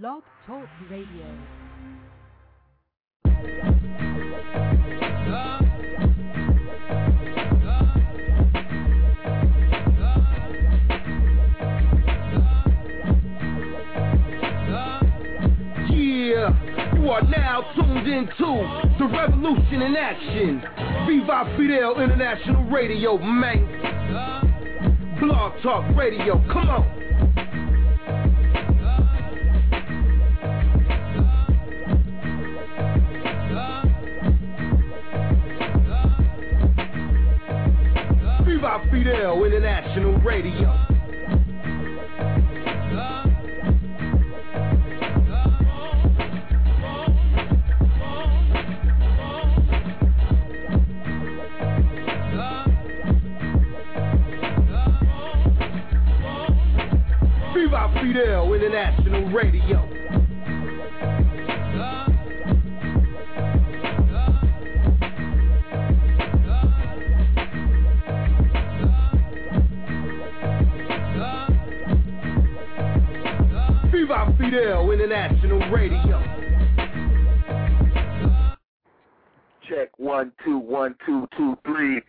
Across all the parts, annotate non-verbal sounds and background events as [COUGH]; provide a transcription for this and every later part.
Blog Talk Radio. Yeah, you are now tuned into the revolution in action. Viva Fidel International Radio, man. Blog Talk Radio, come on. Fidel International Radio. Fidel International Radio. Fidel International Radio. Check one two one two two three.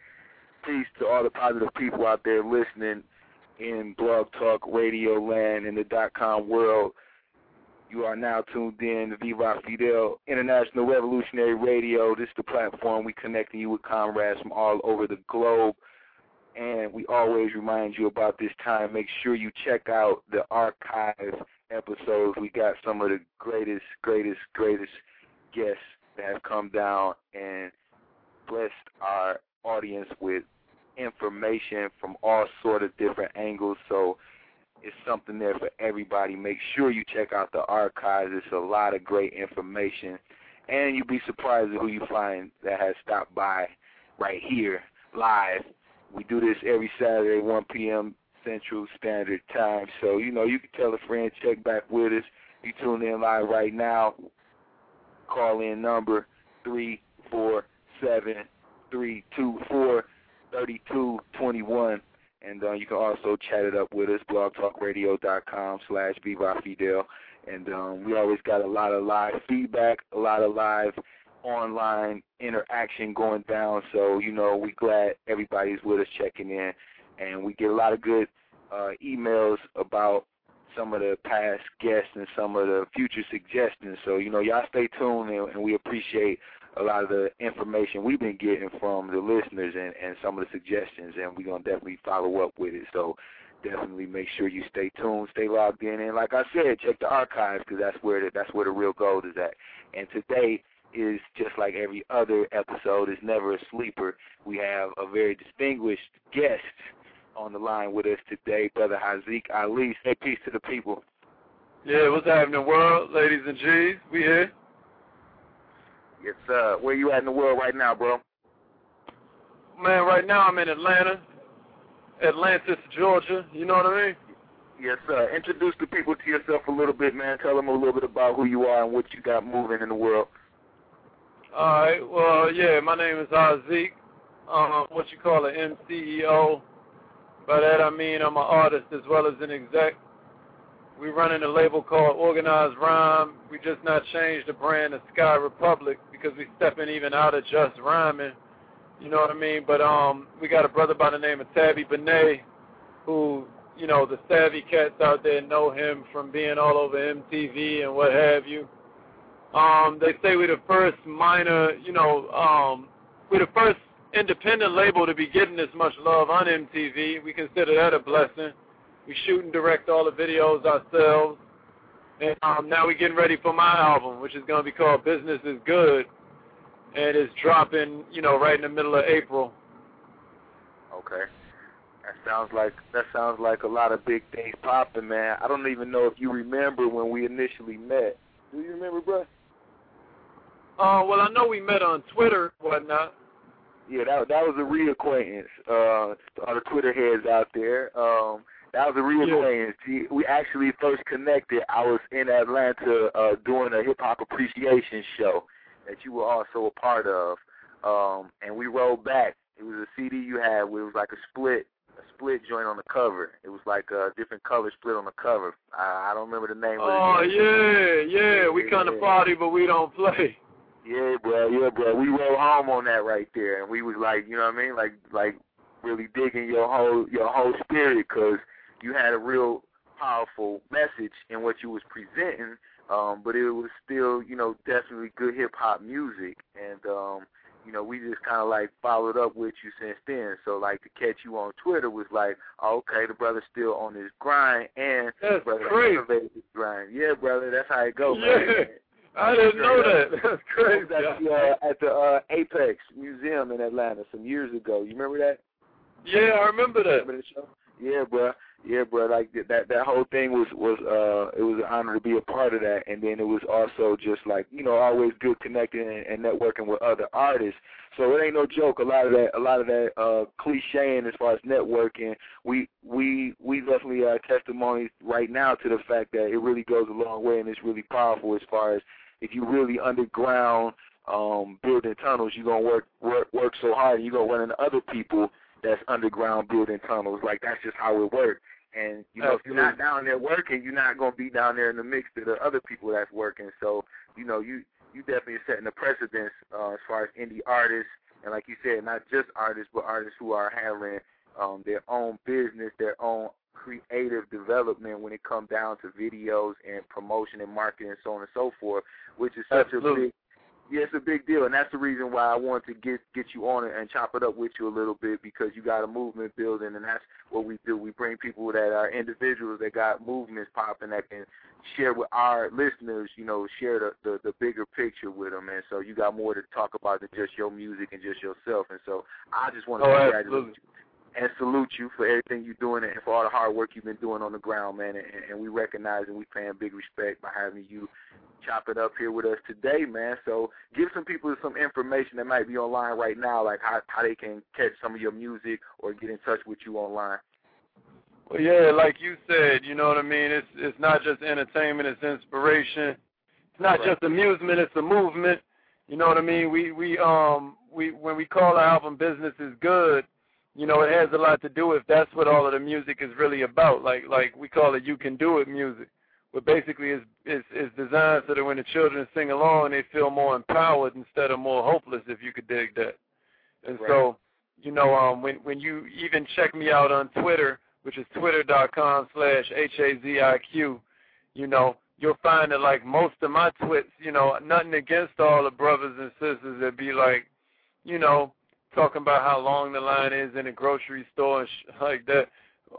Peace to all the positive people out there listening in Blog Talk Radio Land in the dot com world. You are now tuned in to Viva Fidel International Revolutionary Radio. This is the platform we connecting you with comrades from all over the globe. And we always remind you about this time. Make sure you check out the archive episodes. We got some of the greatest, greatest, greatest guests that have come down and blessed our audience with information from all sort of different angles. So it's something there for everybody. Make sure you check out the archives. It's a lot of great information. And you'll be surprised at who you find that has stopped by right here live. We do this every Saturday, 1 p.m. Central Standard Time. So, you know, you can tell a friend, check back with us. You tune in live right now. Call in number 347 324 3221. And uh, you can also chat it up with us, blogtalkradio.com slash Fidel. And um, we always got a lot of live feedback, a lot of live online interaction going down. So, you know, we're glad everybody's with us checking in. And we get a lot of good uh, emails about some of the past guests and some of the future suggestions. So, you know, y'all stay tuned, and, and we appreciate a lot of the information we've been getting from the listeners and, and some of the suggestions, and we're to definitely follow up with it. So definitely make sure you stay tuned, stay logged in, and like I said, check the archives because that's where the, that's where the real gold is at. And today is just like every other episode, is never a sleeper. We have a very distinguished guest on the line with us today, Brother Haziq Ali. Say peace to the people. Yeah, what's happening, world, ladies and G's? We here. Yes, sir. Where you at in the world right now, bro? Man, right now I'm in Atlanta, Atlantis, Georgia. You know what I mean? Yes, sir. Introduce the people to yourself a little bit, man. Tell them a little bit about who you are and what you got moving in the world. All right. Well, yeah, my name is Haziq. Um, what you call an MCEO. By that I mean I'm an artist as well as an exec. We running a label called Organized Rhyme. We just not changed the brand to Sky Republic because we stepping even out of just rhyming. You know what I mean? But um, we got a brother by the name of Tabi Bonney, who you know the savvy cats out there know him from being all over MTV and what have you. Um, they say we're the first minor, you know, um, we're the first independent label to be getting this much love on MTV. We consider that a blessing. We shoot and direct all the videos ourselves. And um, now we're getting ready for my album, which is going to be called Business is Good. And it's dropping, you know, right in the middle of April. Okay. That sounds like that sounds like a lot of big things popping, man. I don't even know if you remember when we initially met. Do you remember, bro? Uh, well, I know we met on Twitter, whatnot. Yeah, that that was a reacquaintance. Uh, all the Twitter heads out there. Um, that was a reacquaintance. Yeah. We actually first connected. I was in Atlanta uh, doing a hip hop appreciation show that you were also a part of, um, and we rolled back. It was a CD you had where it was like a split a split joint on the cover. It was like a different color split on the cover. I, I don't remember the name. Oh of it. Oh yeah, yeah. We kind of party, but we don't play. Yeah, bro. Yeah, bro. We rode home on that right there, and we was like, you know what I mean, like like really digging your whole your whole spirit because you had a real powerful message in what you was presenting, um, but it was still, you know, definitely good hip hop music, and um, you know, we just kind of like followed up with you since then. So like to catch you on Twitter was like, oh, okay, the brother's still on his grind, and that's brother crazy. elevated his grind. Yeah, brother, that's how it goes, yeah. man. I didn't know that. That's crazy. At the, uh, at the uh, Apex Museum in Atlanta some years ago. You remember that? Yeah, I remember that. Remember the show? Yeah, bro. Yeah, bro. Like that that whole thing was was uh it was an honor to be a part of that, and then it was also just like you know always good connecting and, and networking with other artists. So it ain't no joke. A lot of that, a lot of that uh, clicheing as far as networking, we we we definitely are testimonies right now to the fact that it really goes a long way and it's really powerful as far as if you really underground um, building tunnels, you're gonna work work work so hard, and you're gonna run into other people that's underground building tunnels. Like that's just how it works. And you know, if you're not down there working, you're not gonna be down there in the mix to the other people that's working. So you know, you you definitely setting a precedence uh, as far as indie artists, and like you said, not just artists, but artists who are handling um, their own business, their own creative development when it comes down to videos and promotion and marketing and so on and so forth, which is such Absolutely. a big yeah, it's a big deal, and that's the reason why I wanted to get get you on it and chop it up with you a little bit because you got a movement building, and that's what we do. We bring people that are individuals that got movements popping that can share with our listeners, you know, share the, the the bigger picture with them, and so you got more to talk about than just your music and just yourself, and so I just want to Oh, congratulate absolutely. you and salute you for everything you're doing and for all the hard work you've been doing on the ground, man. And, and we recognize and we paying big respect by having you chop it up here with us today, man. So give some people some information that might be online right now, like how how they can catch some of your music or get in touch with you online. Well, yeah, like you said, you know what I mean. It's it's not just entertainment; it's inspiration. It's not Right. just amusement; it's a movement. You know what I mean? We we um we when we call our album "Business is Good," you know, it has a lot to do with that's what all of the music is really about. Like like we call it "You Can Do It" music. But basically, it's is is designed so that when the children sing along, they feel more empowered instead of more hopeless. If you could dig that. And Right. so, you know, um, when when you even check me out on Twitter, which is twitter.com slash H-A-Z-I-Q, you know, you'll find that like most of my twits, you know, nothing against all the brothers and sisters that be like, you know, talking about how long the line is in a grocery store and sh- like that.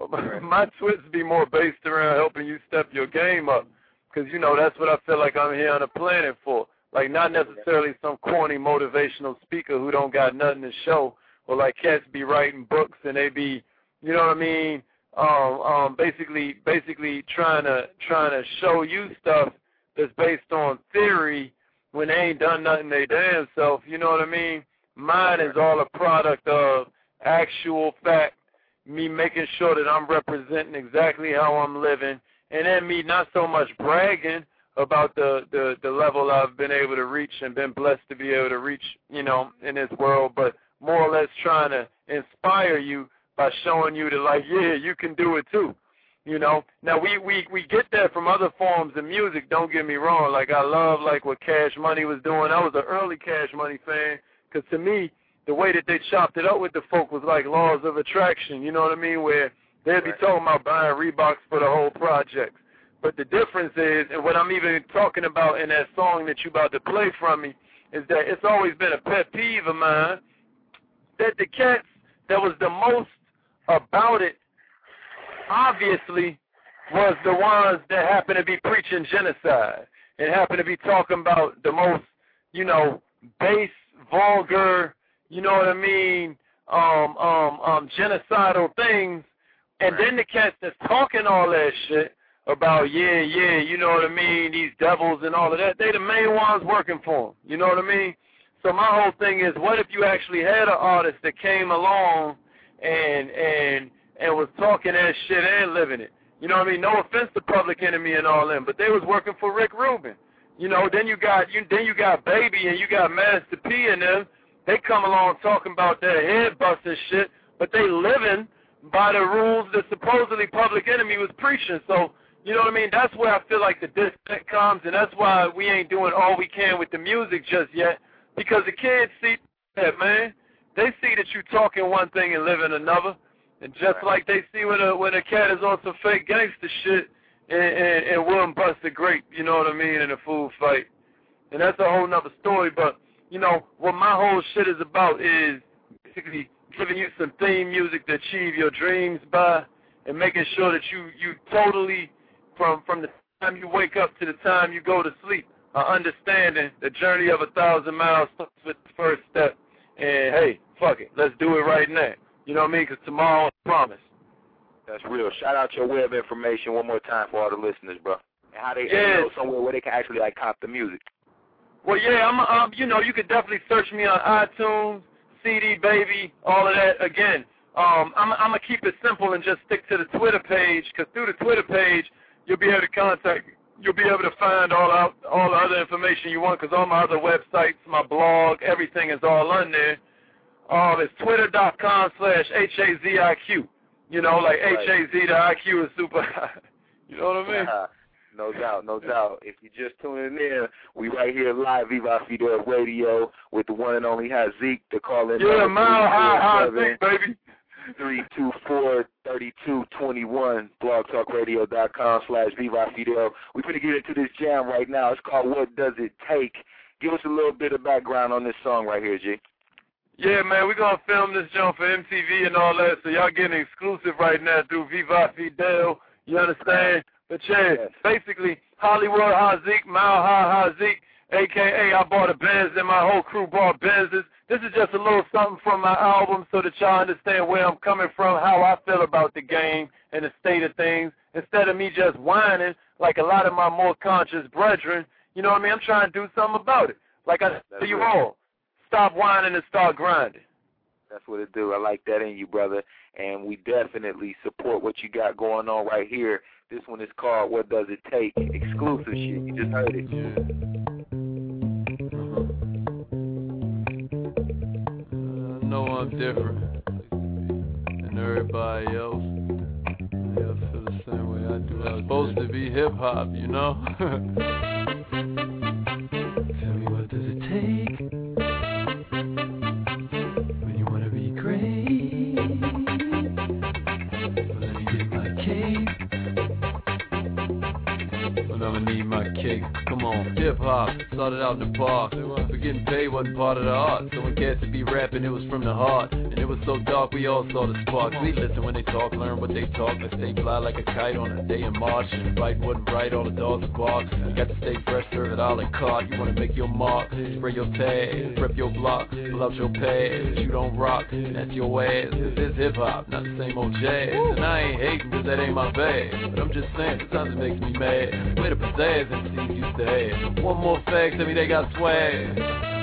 [LAUGHS] My twits be more based around helping you step your game up. Because, you know, that's what I feel like I'm here on the planet for. Like, not necessarily some corny motivational speaker who don't got nothing to show. Or like cats be writing books and they be, you know what I mean? Um, um, basically, basically trying to trying to show you stuff that's based on theory when they ain't done nothing they damn self. You know what I mean? Mine is all a product of actual fact, me making sure that I'm representing exactly how I'm living, and then me not so much bragging about the, the, the level I've been able to reach and been blessed to be able to reach, you know, in this world, but more or less trying to inspire you by showing you that like, yeah, you can do it too. You know, now we we we get that from other forms of music. Don't get me wrong. Like I love like what Cash Money was doing. I was an early Cash Money fan because to me, the way that they chopped it up with the folk was like laws of attraction. You know what I mean? Where they'd be Right. talking about buying Reeboks for the whole project. But the difference is, and what I'm even talking about in that song that you about to play from me, is that it's always been a pet peeve of mine that the cats that was the most about it, obviously, was the ones that happen to be preaching genocide and happen to be talking about the most, you know, base, vulgar, you know what I mean, um, um, um, genocidal things. And then the cats that's talking all that shit about, yeah, yeah, you know what I mean, these devils and all of that, they the main ones working for them. You know what I mean? So my whole thing is, what if you actually had an artist that came along and and and was talking that shit and living it? You know what I mean? No offense to Public Enemy and all them, but they was working for Rick Rubin. You know, then you got you then you got Baby and you got Master P and them. They come along talking about their head busting shit, but they living by the rules that supposedly Public Enemy was preaching. So, you know what I mean? That's where I feel like the disconnect comes, and that's why we ain't doing all we can with the music just yet, because the kids see that, man. They see that you talking one thing and living another. And just Right. like they see when a when a cat is on some fake gangster shit and, and, and wouldn't bust a grape, you know what I mean, in a food fight. And that's a whole nother story. But, you know, what my whole shit is about is basically giving you some theme music to achieve your dreams by and making sure that you, you totally from from the time you wake up to the time you go to sleep are understanding the journey of a thousand miles starts with the first step. And hey, fuck it, let's do it right now. You know what I mean? Because tomorrow, I promise. That's real. Shout out your web information one more time for all the listeners, bro. And how they Yes. know somewhere where they can actually like cop the music. Well, yeah, I'm, um, you know, you could definitely search me on iTunes, CD Baby, all of that. Again, um, I'm, I'm gonna keep it simple and just stick to the Twitter page, because through the Twitter page, you'll be able to contact, you'll be able to find all out, all the other information you want, because all my other websites, my blog, everything is all on there. Um, it's twitter.com slash H-A-Z-I-Q. You know, like Right. H-A-Z, the IQ is super high. [LAUGHS] You know what I mean? Uh-huh. no doubt, no doubt. If you're just tuning in, we right here live, Viva Fidel Radio, with the one and only Haziq, the call in Yeah, mile high, high, 347 big baby. 324-3221, blogtalkradio.com slash Viva Fidel. We're going to get into this jam right now. It's called What Does It Take? Give us a little bit of background on this song right here, G. Yeah, man, we're gonna film this jump for MTV and all that, so y'all getting exclusive right now through Viva Fidel. You understand? But yeah, Yes. basically Hollywood Haziq, Mile High Haziq, aka I bought a Benz and my whole crew bought Benzes. This is just a little something from my album so that y'all understand where I'm coming from, how I feel about the game and the state of things. Instead of me just whining like a lot of my more conscious brethren, you know what I mean? I'm trying to do something about it. Like I That's you all, stop whining and start grinding. That's what it do. I like that in you, brother. And we definitely support what you got going on right here. This one is called What Does It Take? Exclusive shit. You just heard it. I know I'm different than everybody else. Yeah, I feel the same way I do. I'm supposed to be hip hop, you know? [LAUGHS] hip hop started out in the park. But getting paid wasn't part of the art. So when cats to be rapping, it was from the heart. And it was so dark, we all saw the sparks. We listen when they talk, learn what they talk. Let's stay fly like a kite on a day in March. And fight wasn't right, all the dogs bark. You got to stay fresh, serve it a la carte. You wanna make your mark, spray your tag, prep your block, pull out your pads. You don't rock, that's your ass. Cause this hip hop, not the same old jazz. And I ain't hating cause that ain't my bag. But I'm just saying, sometimes it makes me mad. Where the pizzazz MCs used to have. One more fact, tell me they got swag.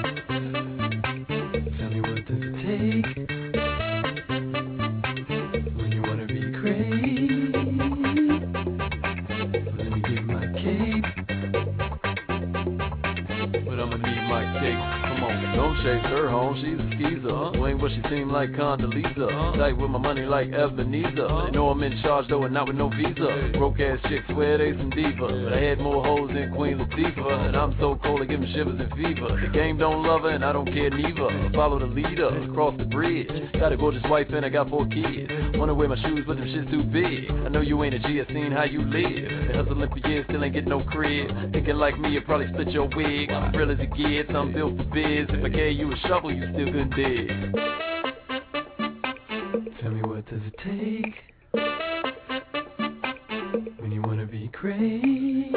Like Condoleezza. Tight with my money like Ebenezer. They know I'm in charge though and not with no visa. Broke ass chicks swear they some diva. But I had more hoes than Queen Latifah. And I'm so cold I give them shivers and fever. The game don't love her and I don't care neither. Follow the leader across the bridge. Got a gorgeous wife and I got four kids. Wanna wear my shoes but them shit's too big. I know you ain't a G, I seen how you live. Been hustling for years, still ain't get no crib. Thinking like me, you probably split your wig. I'm real as it gets, I'm built for biz. If I gave you a shovel, you still couldn't dig. Tell me what does it take when you wanna be great?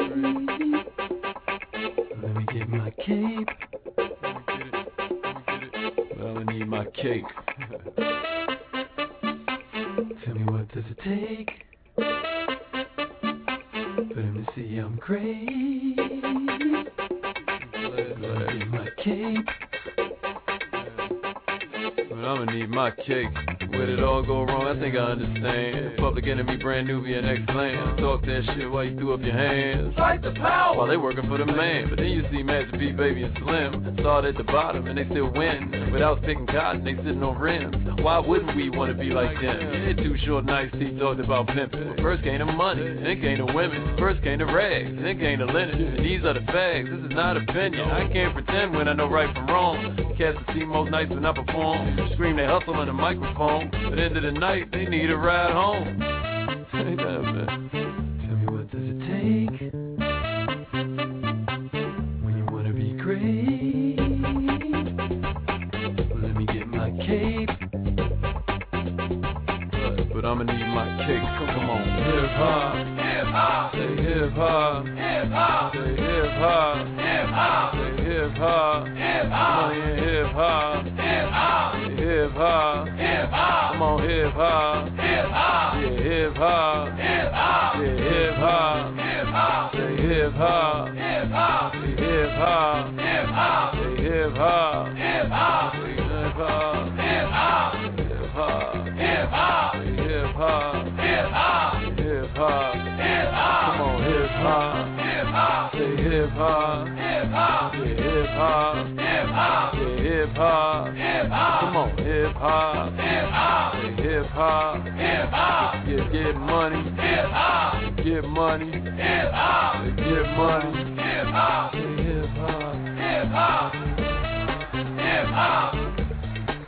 Let me get my cape. Well, I need my cake. Public enemy, brand Nubian X-Clan. Talk that shit while you threw up your hands. Fight the power. While they working for the man. But then you see Master P, Baby, and Slim. Start at the bottom and they still win. Without picking cotton, they sitting on rims. Why wouldn't we want to be like them? Yeah, too short, nice T talked about pimping. First came the money, then came the women. First came the rags, then came the linen. And these are the fags. This is not opinion. I can't pretend when I know right from wrong. Cats that see most nights when I perform. Scream they hustle on the microphone. But end of the night, they need a ride home. Ain't that, man? Tell me what does it take when you wanna be great? Let me get my cape. But, but I'ma need my cake. Come on, hip hop, Hip hop. say hip hop, Hip hop. say hip hop, Hip hop. say hip hop. Hip hop. hip hop, Hip hop. hip hop. Hip hop. Come on, hip hop, Hip hop. Hip hop, Hip hop. hip hop. Hip hop. Hip hop, Hip hop. hip hop, Hip hop. hip hop, Hip hop. hip hop, Hip hop. hip hop, Hip hop. hip hop, Hip hop. hip hop. Hip hop. Come on, hip hop, Hip hop. hip hop, Hip hop. hip hop, Hip hop. hip hop. Hip hop. Come on, hip hop, Hip hop. hip hop, Hip hop. Yeah, get money, Hip hop. get money, Hip hop. get money, Hip hop. hip hop. Hip hop. Hip hop.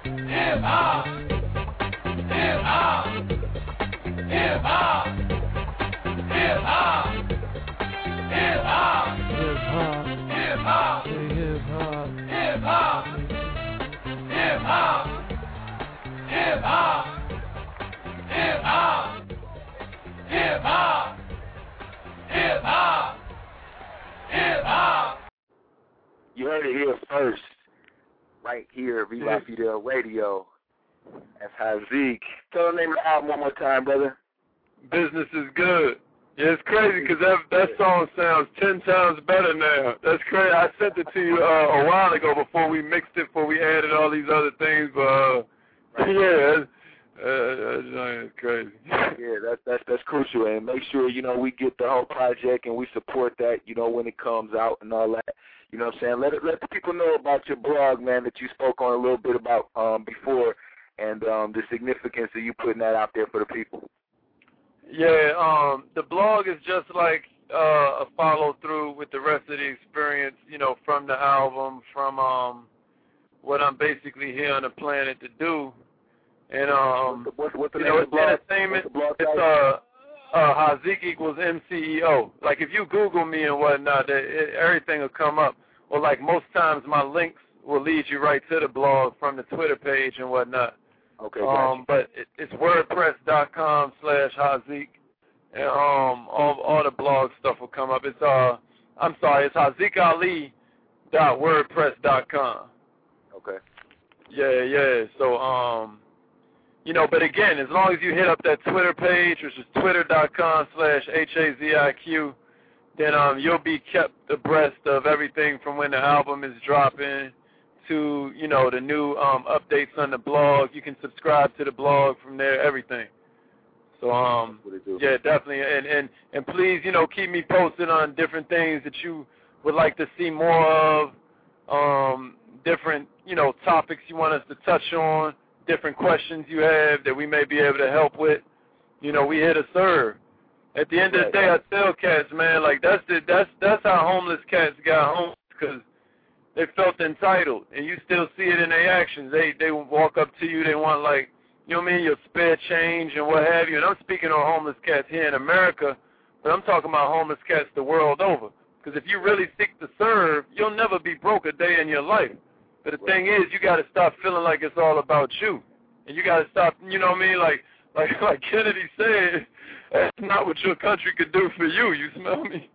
Hip hop. Hip hop. Hip hop. Hip hop. Hip hop. Hip hop, Hip hop. hip hop, Hip hop. Hip hop. Hip hop. Hip hop. Hip hop. Hip hop. Hip hop. You heard it here first, right here, Viva Fidel Radio. That's how Zeke. Tell the name of the album one more time, brother. Business is good. Yeah, it's crazy because that that song sounds ten times better now. That's crazy. I sent it to you uh, a while ago before we mixed it, before we added all these other things. But uh, yeah, uh, that crazy. Yeah, that's that's that's crucial, and make sure you know we get the whole project and we support that. You know when it comes out and all that. You know what I'm saying? Let it, let the people know about your blog, man, that you spoke on a little bit about um before, and um the significance of you putting that out there for the people. Yeah, um, the blog is just like uh, a follow through with the rest of the experience, you know, from the album, from um, what I'm basically here on the planet to do, and um, what's, what's the you name know, of it's the blog? entertainment. The It's uh, uh, Haziq equals MCEO. Like if you Google me and whatnot, it, it, everything will come up. Or like most times, my links will lead you right to the blog from the Twitter page and whatnot. okay. Um, but it, it's WordPress.com slash Haziq, and um, all all the blog stuff will come up. It's uh, I'm sorry, it's HaziqAli.wordpress.com. okay. Yeah, yeah. So um, you know, but again, as long as you hit up that Twitter page, which is twitter.com slash H A Z I Q, then um, you'll be kept abreast of everything from when the album is dropping to you know the new um, updates on the blog. You can subscribe to the blog from there, everything. So um, That's what it do. yeah, definitely, and and and please, you know, keep me posted on different things that you would like to see more of, um, different you know topics you want us to touch on, different questions you have that we may be able to help with. You know, we here to serve. At the end of the day, I tell cats, man, like that's the that's that's how homeless cats got homeless because they felt entitled, and you still see it in their actions. They they walk up to you, they want like you know what I mean, your spare change and what have you. And I'm speaking on homeless cats here in America, but I'm talking about homeless cats the world over. Because if you really seek to serve, you'll never be broke a day in your life. But the thing is, you got to stop feeling like it's all about you, and you got to stop. You know what I mean? Like like [LAUGHS] like Kennedy said, that's not what your country could do for you. You smell me?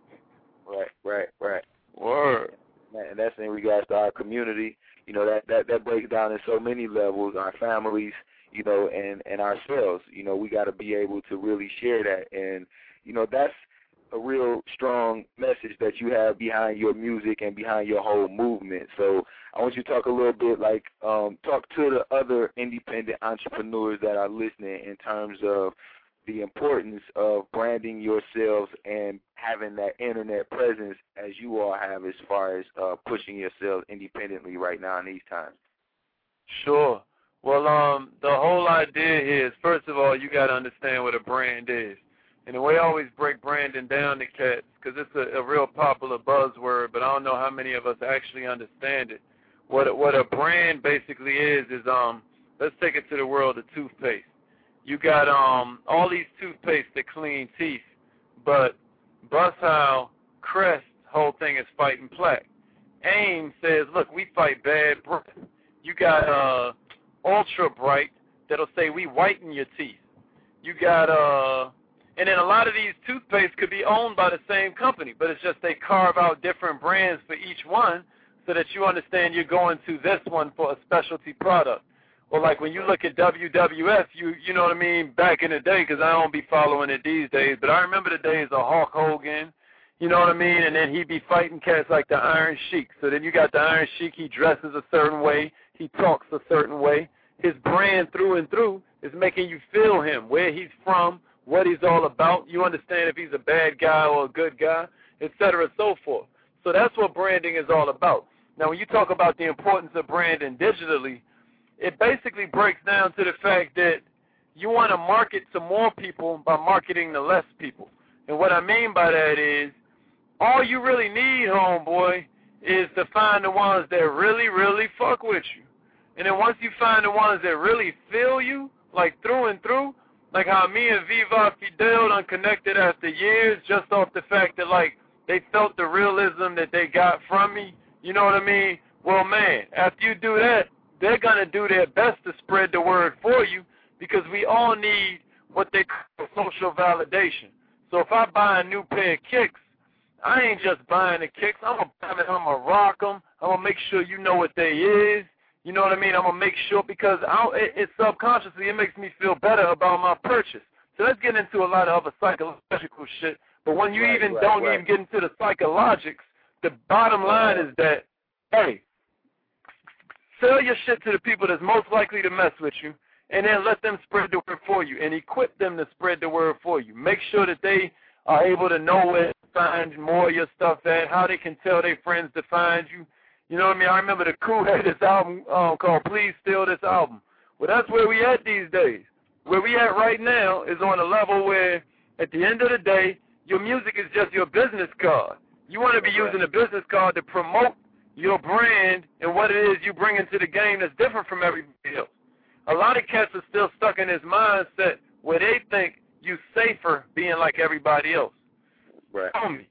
Right, right, right. Word. And that's in regards to our community. You know that that that breaks down in so many levels. Our families, you know, and and ourselves. You know, we got to be able to really share that, and you know that's a real strong message that you have behind your music and behind your whole movement. So I want you to talk a little bit, like um, talk to the other independent entrepreneurs that are listening in terms of the importance of branding yourselves and having that internet presence as you all have as far as uh, pushing yourselves independently right now in these times. Sure. Well, um, the whole idea here is, first of all, you got to understand what a brand is. And the way I always break branding down to cats, because it's a, a real popular buzzword, but I don't know how many of us actually understand it. What what a brand basically is is um, let's take it to the world of toothpaste. You got um all these toothpaste that clean teeth, but Bushow, Crest, whole thing is fighting plaque. AIM says, look, we fight bad breath. You got uh Ultra Brite that'll say we whiten your teeth. You got uh and then a lot of these toothpaste could be owned by the same company, but it's just they carve out different brands for each one so that you understand you're going to this one for a specialty product. Or like when you look at WWF, you you know what I mean, back in the day, because I don't be following it these days, but I remember the days of Hulk Hogan, you know what I mean, and then he'd be fighting cats like the Iron Sheik. So then you got the Iron Sheik, he dresses a certain way, he talks a certain way. His brand through and through is making you feel him, where he's from, what he's all about. You understand if he's a bad guy or a good guy, et cetera, so forth. So that's what branding is all about. Now, when you talk about the importance of branding digitally, it basically breaks down to the fact that you want to market to more people by marketing to less people. And what I mean by that is, all you really need, homeboy, is to find the ones that really, really fuck with you. And then once you find the ones that really feel you, like through and through, like how me and Viva Fidel done connected after years just off the fact that like they felt the realism that they got from me. You know what I mean? Well, man, after you do that, they're gonna do their best to spread the word for you because we all need what they call social validation. So if I buy a new pair of kicks, I ain't just buying the kicks. I'm gonna buy them. I'm gonna rock them. I'm gonna make sure you know what they is. You know what I mean? I'm gonna make sure because I, it, it subconsciously it makes me feel better about my purchase. So let's get into a lot of other psychological shit. But when you right, even right, don't right. even get into the psychologics, the bottom line is that hey, sell your shit to the people that's most likely to mess with you, and then let them spread the word for you, and equip them to spread the word for you. Make sure that they are able to know where to find more of your stuff at, how they can tell their friends to find you. You know what I mean? I remember the crew [LAUGHS] had this album um, called Please Steal This Album. Well, that's where we at these days. Where we at right now is on a level where, at the end of the day, your music is just your business card. You want to be using a business card to promote your brand and what it is you bring into the game that's different from everybody else. A lot of cats are still stuck in this mindset where they think you safer being like everybody else. Right. Homie,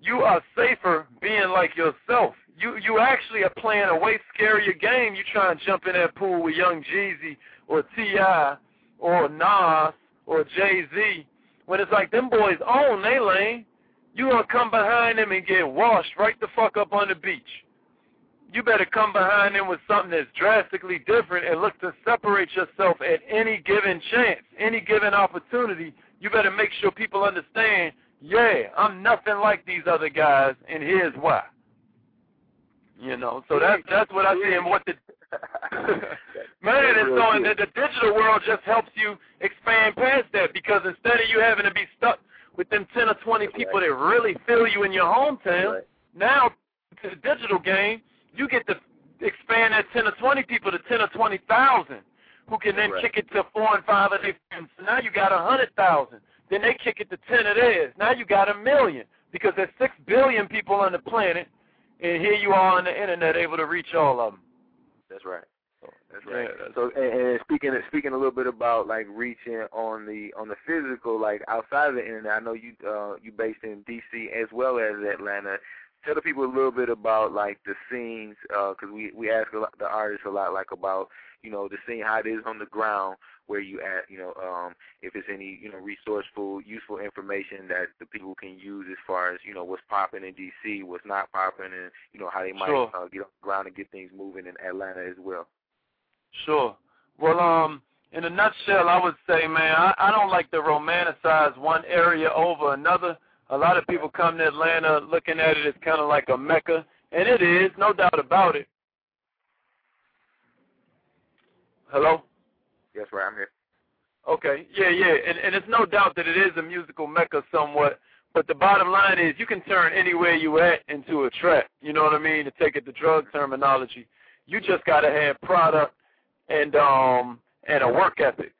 you are safer being like yourself. You you actually are playing a way scarier game. You try and jump in that pool with Young Jeezy or T.I. or Nas or Jay Z when it's like them boys own they lane. You gonna come behind them and get washed right the fuck up on the beach. You better come behind them with something that's drastically different and look to separate yourself at any given chance, any given opportunity. You better make sure people understand, yeah, I'm nothing like these other guys, and here's why. You know, so that's that's what I see and what the [LAUGHS] man is on the, the digital world just helps you expand past that because instead of you having to be stuck with them ten or twenty people that really feel you in your hometown, now to the digital game, you get to expand that ten or twenty people to ten or twenty thousand, who can then Right. kick it to four and five of their friends. So now you got a hundred thousand. Then they kick it to ten of theirs. Now you got a million because there's six billion people on the planet, and here you are on the internet able to reach all of them. That's right. That's right. so, and, and speaking speaking a little bit about like reaching on the on the physical, like outside of the internet. I know you uh you based in D.C. as well as Atlanta. Tell the people a little bit about like the scenes, because we we ask a lot, the artists a lot like about you know the scene how it is on the ground where you at you know um if it's any you know resourceful useful information that the people can use as far as you know what's popping in DC what's not popping and you know how they might Sure. uh, get on the ground and get things moving in Atlanta as well. Sure. Well, um, in a nutshell, I would say, man, I, I don't like to romanticize one area over another, a lot of people come to Atlanta looking at it as kind of like a mecca, and it is, no doubt about it. Hello. Yes, right. I'm here. Okay. Yeah, yeah, and and it's no doubt that it is a musical mecca somewhat. But the bottom line is, you can turn anywhere you at into a trap. You know what I mean? To take it the drug terminology, you just got to have product and um and a work ethic.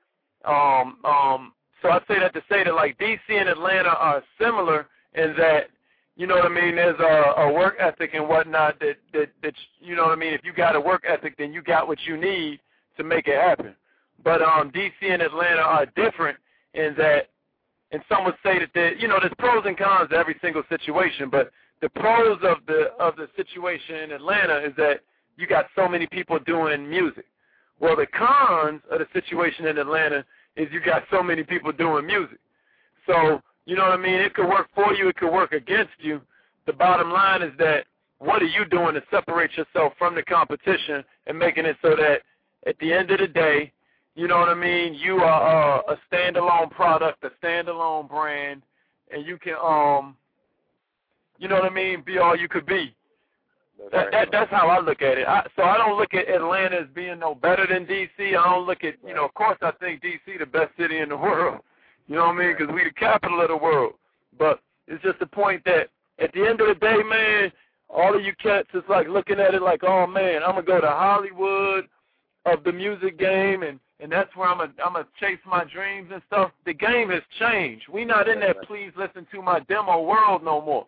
Um um. So I say that to say that like DC and Atlanta are similar in that you know what I mean. There's a, a work ethic and whatnot that that that you know what I mean. If you got a work ethic, then you got what you need to make it happen. But um, DC and Atlanta are different in that, and some would say that there, you know, there's pros and cons to every single situation. But the pros of the of the situation in Atlanta is that you got so many people doing music. Well, the cons of the situation in Atlanta is you got so many people doing music. So you know what I mean? It could work for you, it could work against you. The bottom line is that what are you doing to separate yourself from the competition and making it so that at the end of the day, you know what I mean? You are uh, a standalone product, a standalone brand, and you can, um, you know what I mean? Be all you could be. That, that that's how I look at it. I, so I don't look at Atlanta as being no better than DC. I don't look at, you know, of course I think DC the best city in the world. You know what I mean? Because we the capital of the world. But it's just the point that at the end of the day, man, all of you cats is like looking at it like, oh man, I'm gonna go to Hollywood of the music game and and that's where I'm a I'm gonna chase my dreams and stuff. The game has changed. We not in that please listen to my demo world no more.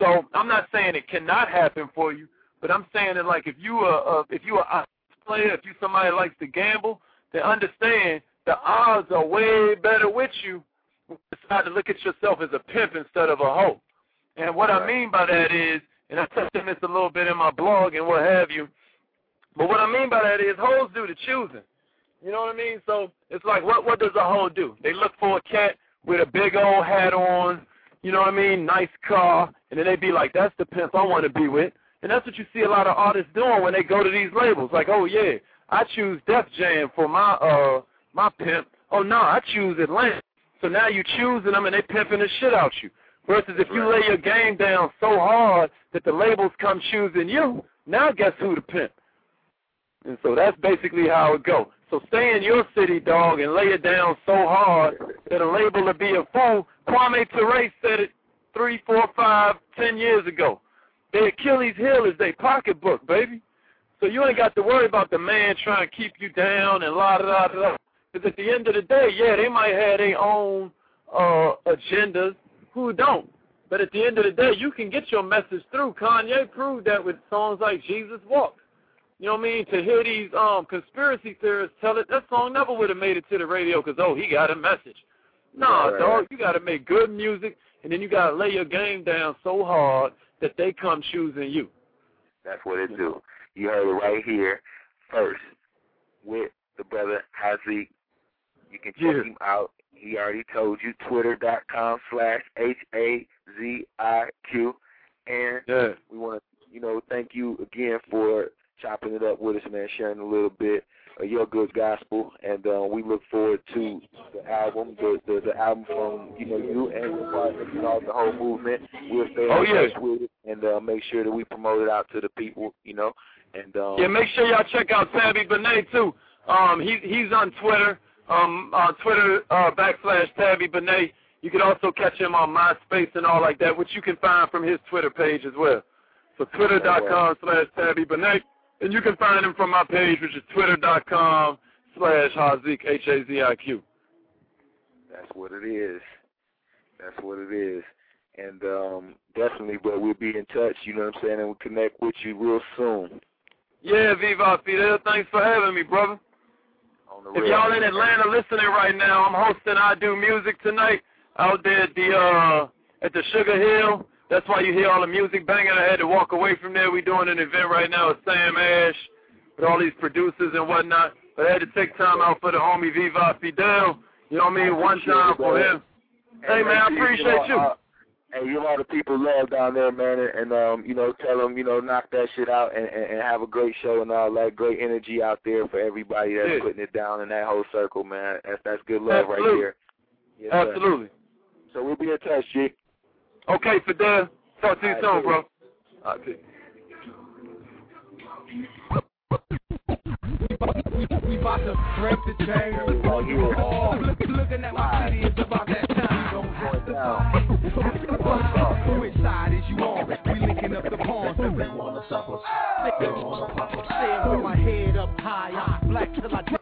So I'm not saying it cannot happen for you, but I'm saying that like if you are uh, if you are a player, if you somebody likes to gamble, then understand the odds are way better with you. Decide to look at yourself as a pimp instead of a hoe. And what I mean by that is, and I touched on this a little bit in my blog and what have you, but what I mean by that is hoes do the choosing. You know what I mean? So it's like, what what does a hoe do? They look for a cat with a big old hat on, you know what I mean? Nice car, and then they'd be like, that's the pimp I want to be with. And that's what you see a lot of artists doing when they go to these labels. Like, oh yeah, I choose Def Jam for my uh my pimp. Oh no, I choose Atlanta. So now you choosing them and they pimping the shit out you. Versus if you lay your game down so hard that the labels come choosing you, now guess who the pimp? And so that's basically how it go. So stay in your city, dog, and lay it down so hard that a label will be a fool. Kwame Ture said it three, four, five, ten years ago. Their Achilles heel is their pocketbook, baby. So you ain't got to worry about the man trying to keep you down and la da da da. Because at the end of the day, yeah, they might have their own uh, agendas. Who don't? But at the end of the day, you can get your message through. Kanye proved that with songs like Jesus Walk. You know what I mean? To hear these um conspiracy theorists tell it, that song never would have made it to the radio because oh, he got a message. Nah, right, dog, you got to make good music, and then you got to lay your game down so hard that they come choosing you. That's what it do. You heard it right here first with the brother Haziq. You can check Yeah. him out. He already told you twitter.com slash H A Z I Q. And Yeah. we want to, you know, thank you again for chopping it up with us, man, sharing a little bit of your good gospel. And uh, we look forward to the album, the, the the album from, you know, you and your partner, you know, the whole movement. We'll stay Oh, yeah. with it and uh, make sure that we promote it out to the people, you know. And um, Yeah, make sure y'all check out Tabi Bonney too. Um, he he's on Twitter, um, on Twitter uh, backslash Tabi Bonney. You can also catch him on MySpace and all like that, which you can find from his Twitter page as well. So twitter.com slash Tabi Bonney, and you can find him from my page, which is twitter.com slash Haziq H A Z I Q. That's what it is. That's what it is. And um definitely, but we'll be in touch, you know what I'm saying, and we'll connect with you real soon. Yeah, Viva Fidel, thanks for having me, brother. If y'all in Atlanta listening right now, I'm hosting I Do Music tonight out there at the uh at the Sugar Hill. That's why you hear all the music banging. I had to walk away from there. we doing an event right now with Sam Ash, with all these producers and whatnot. But I had to take time out for the homie Viva Fidel. You know what I mean? One appreciate time for him. Hey, man, I appreciate you. Uh, and you know all the people love down there, man, and, and um, you know, tell them, you know, knock that shit out and, and, and have a great show and all that great energy out there for everybody that's Yeah. putting it down in that whole circle, man. That's that's good love right Absolutely. there. Yes, sir. Absolutely. So we'll be in touch, G. Okay, Fidel. Talk to you soon, bro. All right, peace. We about to break the chain. Looking at my city, it's about that time. Don't have to fight. Which side is you on? We linking up the pawns. Wanna suffer. Wanna pop up. With my head up high. Black till I